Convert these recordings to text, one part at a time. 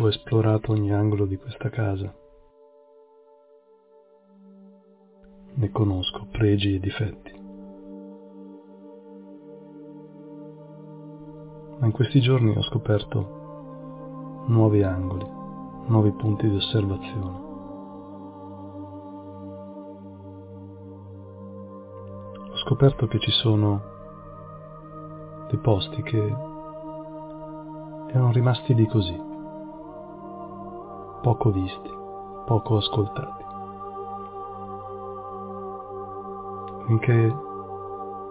Ho esplorato ogni angolo di questa casa. Ne conosco pregi e difetti. Ma in questi giorni ho scoperto nuovi angoli, nuovi punti di osservazione. Ho scoperto che ci sono dei posti che erano rimasti lì così poco visti, poco ascoltati. Finché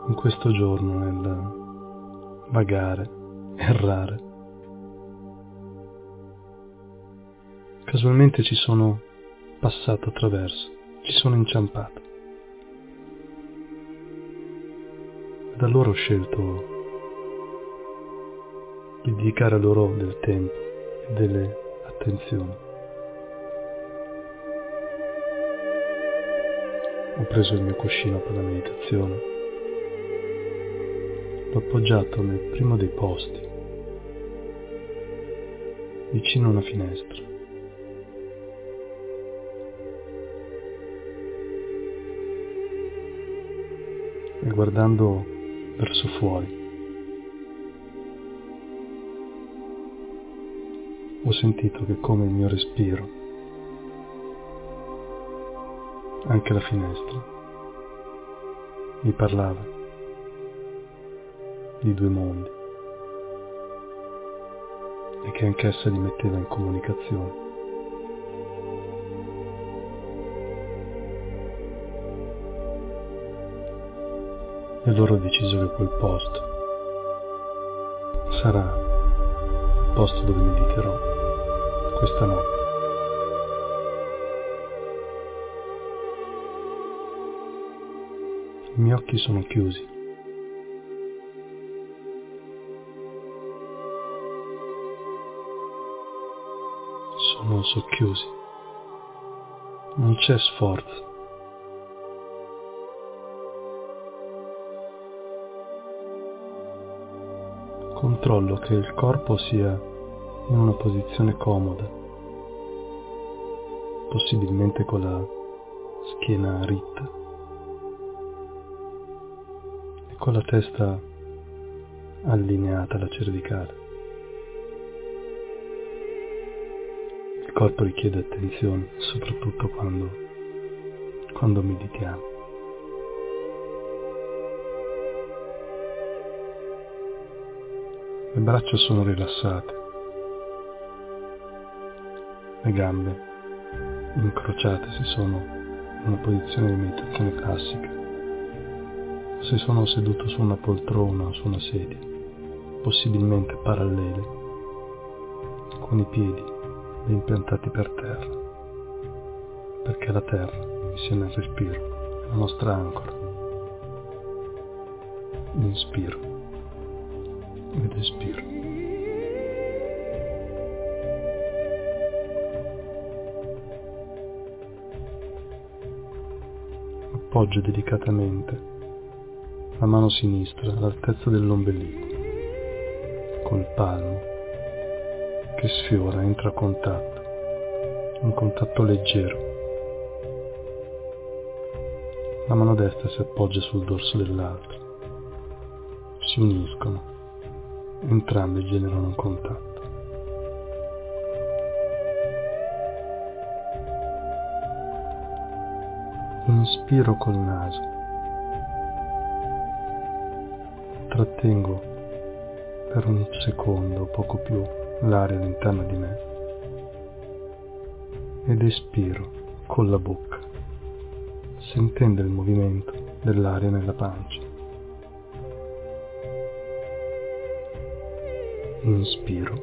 in questo giorno, nel vagare, errare, casualmente ci sono passato attraverso, ci sono inciampato. Da allora ho scelto di dedicare loro del tempo e delle attenzioni. Ho preso il mio cuscino per la meditazione. L'ho appoggiato nel primo dei posti, vicino a una finestra. E guardando verso fuori, ho sentito che come il mio respiro anche la finestra. Mi parlava di due mondi e che anch'essa li metteva in comunicazione. E allora ho deciso che quel posto sarà il posto dove mediterò questa notte. I miei occhi sono chiusi. Sono socchiusi. Non c'è sforzo. Controllo che il corpo sia in una posizione comoda, possibilmente con la schiena ritta. Con la testa allineata alla cervicale. Il corpo richiede attenzione, soprattutto quando, quando meditiamo. Le braccia sono rilassate, le gambe incrociate se sono in una posizione di meditazione classica se sono seduto su una poltrona o su una sedia, possibilmente parallele, con i piedi ben piantati per terra, perché la terra, insieme al respiro, è la nostra ancora. Inspiro ed espiro. Appoggio delicatamente la mano sinistra all'altezza dell'ombelico, col palmo che sfiora, entra a contatto, un contatto leggero. La mano destra si appoggia sul dorso dell'altra, si uniscono, entrambe generano un contatto. Inspiro col naso trattengo per un secondo, poco più, l'aria all'interno di me ed espiro con la bocca, sentendo il movimento dell'aria nella pancia. Inspiro,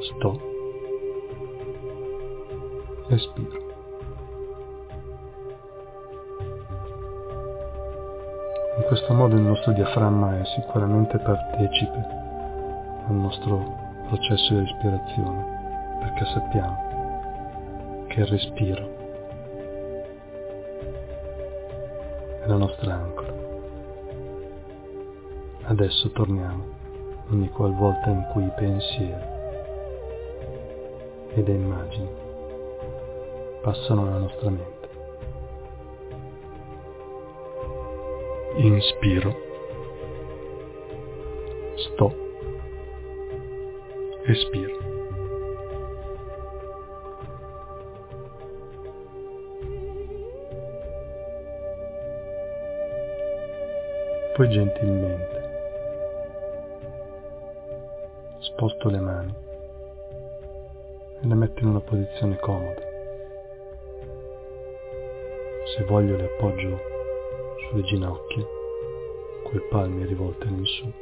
sto, espiro. Questo modo il nostro diaframma è sicuramente partecipe al nostro processo di respirazione, perché sappiamo che il respiro è la nostra ancora. Adesso torniamo ogni qualvolta in cui i pensieri e le immagini passano nella nostra mente. Inspiro, sto, espiro. Poi gentilmente sposto le mani e le metto in una posizione comoda. Se voglio le appoggio sulle ginocchia, con le palme rivolte in su.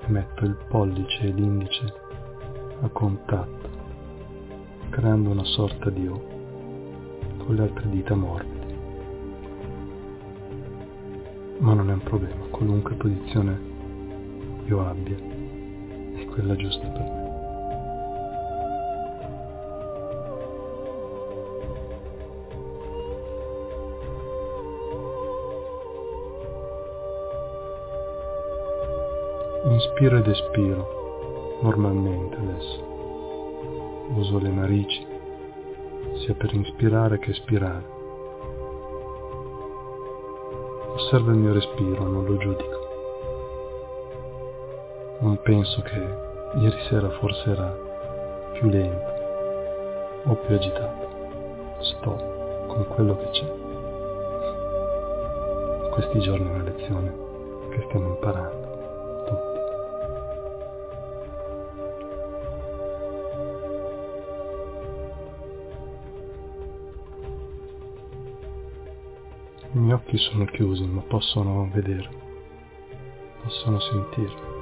E metto il pollice e l'indice a contatto, creando una sorta di O con le altre dita morbide. Ma non è un problema, qualunque posizione io abbia è quella giusta per me. Inspiro ed espiro normalmente adesso. Uso le narici sia per inspirare che espirare. Osservo il mio respiro, non lo giudico. Non penso che ieri sera forse era più lento o più agitato. Sto con quello che c'è. Questi giorni è una lezione che stiamo imparando. Occhi sono chiusi, ma possono vedere, possono sentire.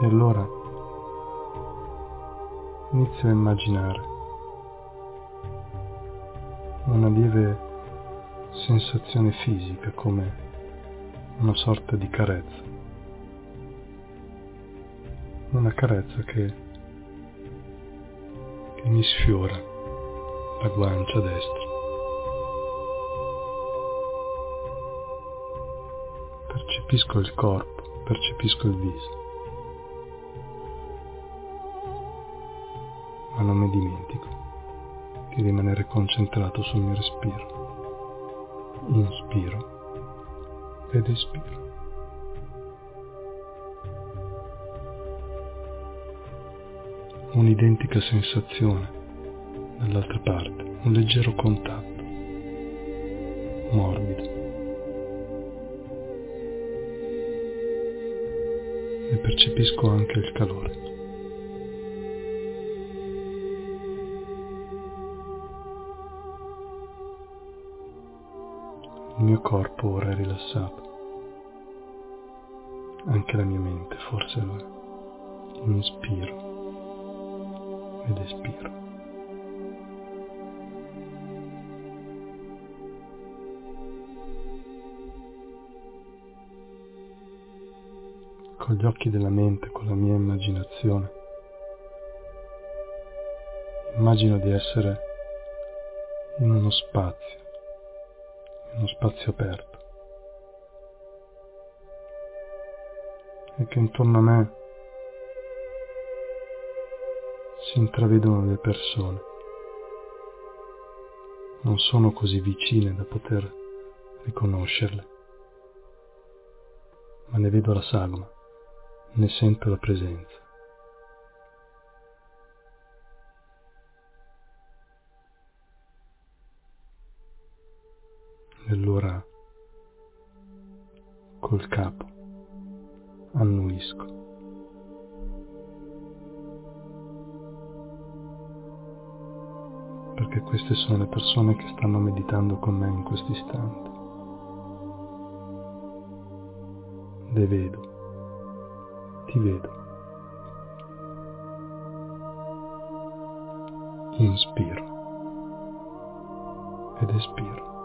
E allora inizio a immaginare una lieve sensazione fisica come una sorta di carezza. Una carezza che, che mi sfiora la guancia destra. Percepisco il corpo, percepisco il viso. Ma non mi dimentico di rimanere concentrato sul mio respiro. Inspiro ed espiro. Un'identica sensazione dall'altra parte, un leggero contatto, morbido. Ne percepisco anche il calore. Il mio corpo ora è rilassato. Anche la mia mente forse lo è. Inspiro ed espiro. Con gli occhi della mente, con la mia immaginazione. Immagino di essere in uno spazio, in uno spazio aperto. E che intorno a me si intravedono le persone. Non sono così vicine da poter riconoscerle, ma ne vedo la sagoma ne sento la presenza. E allora col capo annuisco perché queste sono le persone che stanno meditando con me in questo istante. Le vedo, ti vedo. Inspiro ed espiro.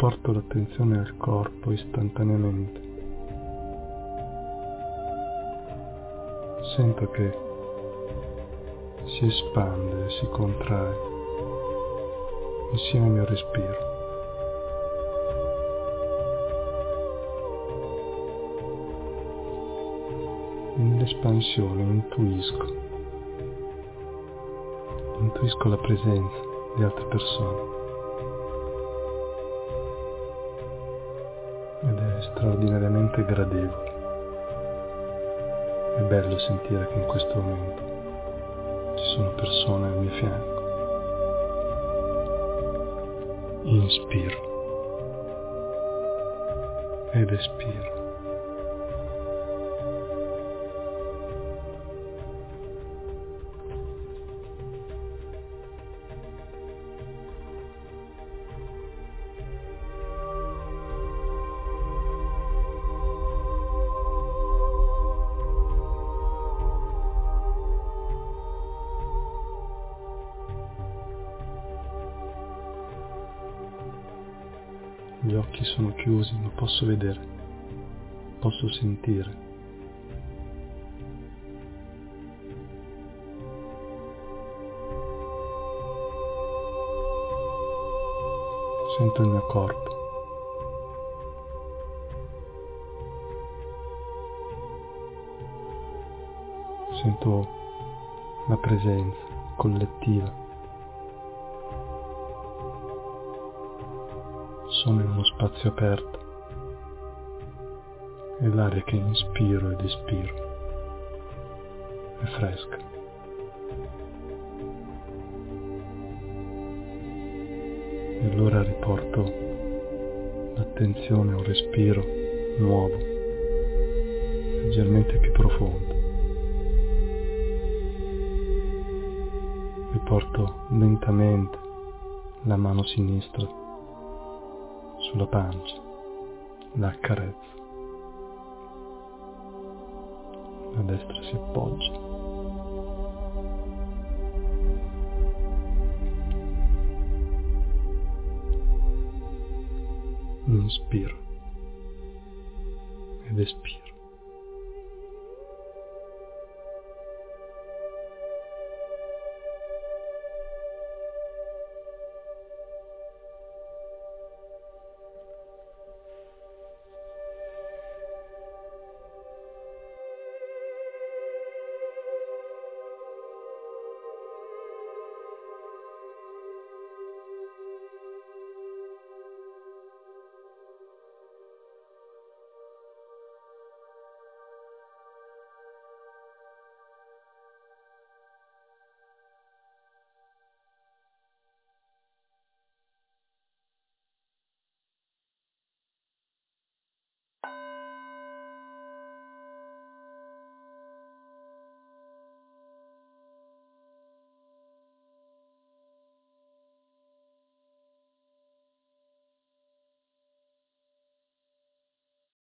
Porto l'attenzione al corpo istantaneamente. Sento che si espande e si contrae insieme al mio respiro. Nell'espansione intuisco, intuisco la presenza di altre persone. Straordinariamente gradevole. È bello sentire che in questo momento ci sono persone al mio fianco. Inspiro ed espiro. Posso vedere, posso sentire. Sento il mio corpo. Sento la presenza collettiva. Sono in uno spazio aperto l'aria che inspiro ed espiro è fresca. E allora riporto l'attenzione a un respiro nuovo, leggermente più profondo. Riporto lentamente la mano sinistra sulla pancia, la accarezzo. La destra si appoggia. Inspiro ed espiro.